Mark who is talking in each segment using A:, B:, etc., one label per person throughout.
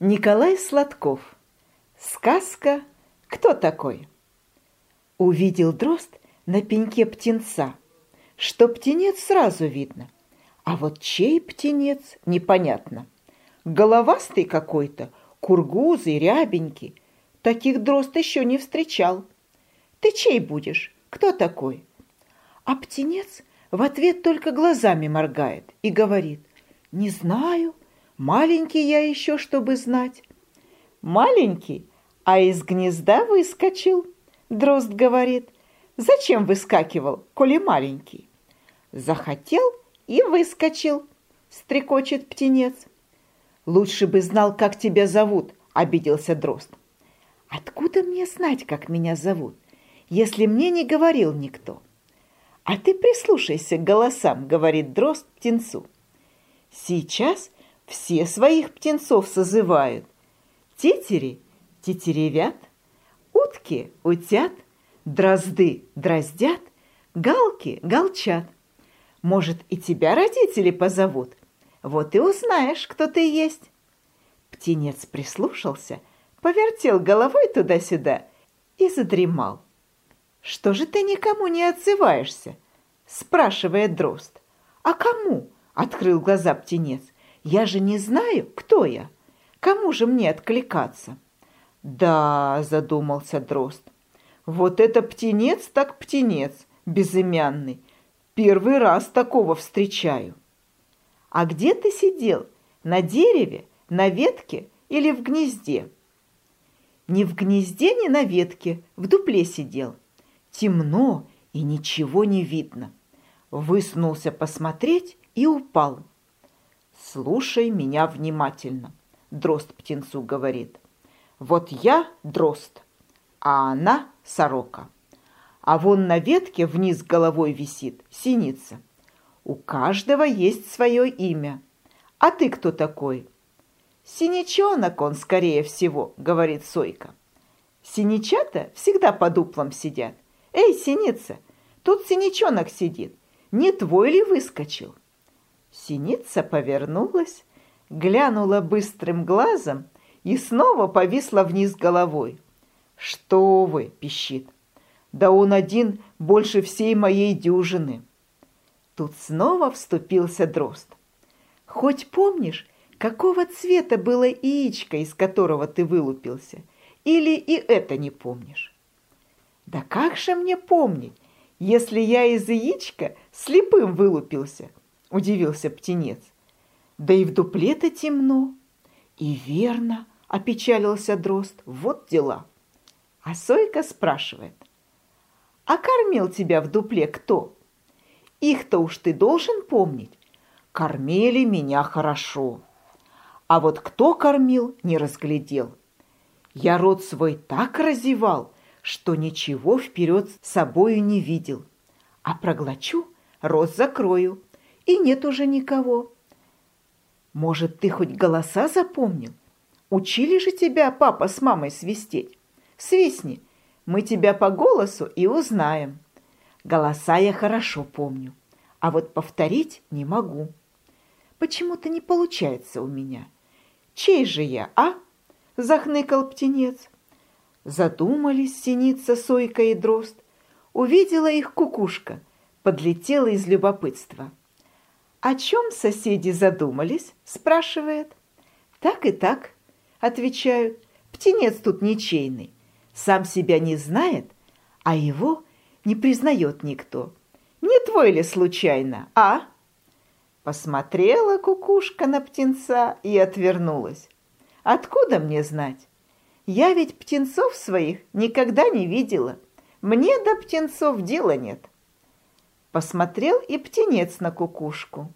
A: Николай Сладков. Сказка «Кто такой?» Увидел дрозд на пеньке птенца, что птенец сразу видно, а вот чей птенец непонятно. Головастый какой-то, кургузый, рябенький. Таких дрозд еще не встречал. Ты чей будешь? Кто такой? А птенец в ответ только глазами моргает и говорит, не знаю, Маленький я еще, чтобы знать. Маленький, а из гнезда выскочил, дрозд говорит. Зачем выскакивал, коли маленький? Захотел и выскочил, стрекочет птенец. Лучше бы знал, как тебя зовут, обиделся дрозд. Откуда мне знать, как меня зовут, если мне не говорил никто? А ты прислушайся к голосам, говорит дрозд птенцу. Сейчас все своих птенцов созывают. Тетери – тетеревят, утки – утят, дрозды – дроздят, галки – галчат. Может, и тебя родители позовут? Вот и узнаешь, кто ты есть. Птенец прислушался, повертел головой туда-сюда и задремал. «Что же ты никому не отзываешься?» – спрашивает дрозд. «А кому?» – открыл глаза птенец – я же не знаю, кто я. Кому же мне откликаться? Да, задумался Дрозд. Вот это птенец так птенец, безымянный. Первый раз такого встречаю. А где ты сидел? На дереве, на ветке или в гнезде? Ни в гнезде, ни на ветке, в дупле сидел. Темно и ничего не видно. Высунулся посмотреть и упал. «Слушай меня внимательно», — дрозд птенцу говорит. «Вот я дрозд, а она сорока. А вон на ветке вниз головой висит синица. У каждого есть свое имя. А ты кто такой?» «Синичонок он, скорее всего», — говорит Сойка. «Синичата всегда под дуплом сидят. Эй, синица, тут синичонок сидит. Не твой ли выскочил?» Синица повернулась, глянула быстрым глазом и снова повисла вниз головой. «Что вы!» – пищит. «Да он один больше всей моей дюжины!» Тут снова вступился дрозд. «Хоть помнишь, какого цвета было яичко, из которого ты вылупился? Или и это не помнишь?» «Да как же мне помнить, если я из яичка слепым вылупился?» – удивился птенец. «Да и в дупле-то темно». «И верно», – опечалился дрозд, – «вот дела». А Сойка спрашивает. «А кормил тебя в дупле кто?» «Их-то уж ты должен помнить. Кормили меня хорошо. А вот кто кормил, не разглядел. Я рот свой так разевал, что ничего вперед с собою не видел. А проглочу, рот закрою, и нет уже никого. Может, ты хоть голоса запомнил? Учили же тебя папа с мамой свистеть. Свистни, мы тебя по голосу и узнаем. Голоса я хорошо помню, а вот повторить не могу. Почему-то не получается у меня. Чей же я, а? Захныкал птенец. Задумались синица, сойка и дрозд. Увидела их кукушка, подлетела из любопытства. «О чем соседи задумались?» – спрашивает. «Так и так», – отвечают. «Птенец тут ничейный, сам себя не знает, а его не признает никто. Не твой ли случайно, а?» Посмотрела кукушка на птенца и отвернулась. «Откуда мне знать? Я ведь птенцов своих никогда не видела. Мне до птенцов дела нет». Посмотрел и птенец на кукушку.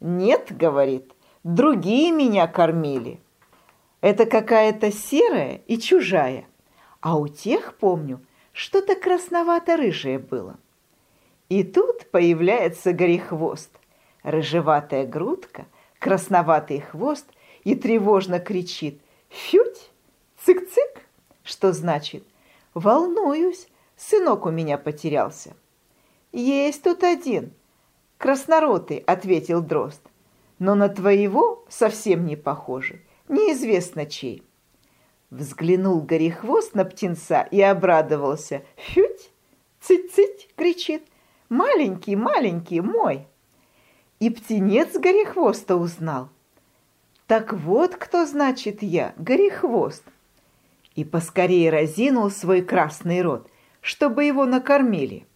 A: «Нет, — говорит, — другие меня кормили. Это какая-то серая и чужая, а у тех, помню, что-то красновато-рыжее было». И тут появляется горехвост, рыжеватая грудка, красноватый хвост и тревожно кричит «Фють! Цик-цик!» Что значит «Волнуюсь, сынок у меня потерялся». «Есть тут один!» «Красноротый», — ответил Дрозд. «Но на твоего совсем не похожий. неизвестно чей. Взглянул Горехвост на птенца и обрадовался. «Фють! Цыть-цыть!» — кричит. «Маленький, маленький мой!» И птенец Горехвоста узнал. «Так вот кто значит я, Горехвост!» И поскорее разинул свой красный рот, чтобы его накормили.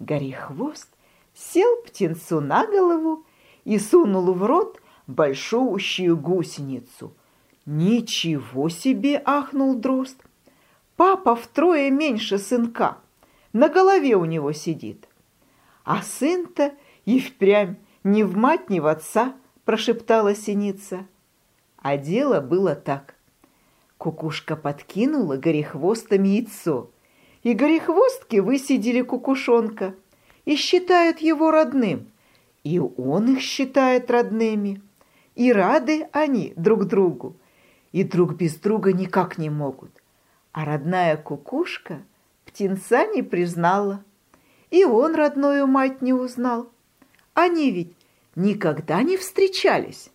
A: Горехвост сел птенцу на голову и сунул в рот большущую гусеницу – «Ничего себе!» – ахнул дрозд. «Папа втрое меньше сынка, на голове у него сидит». «А сын-то и впрямь ни в мать, ни в отца!» – прошептала синица. А дело было так. Кукушка подкинула горехвостом яйцо, и горехвостки высидели кукушонка и считают его родным, и он их считает родными, и рады они друг другу и друг без друга никак не могут. А родная кукушка птенца не признала, и он родную мать не узнал. Они ведь никогда не встречались.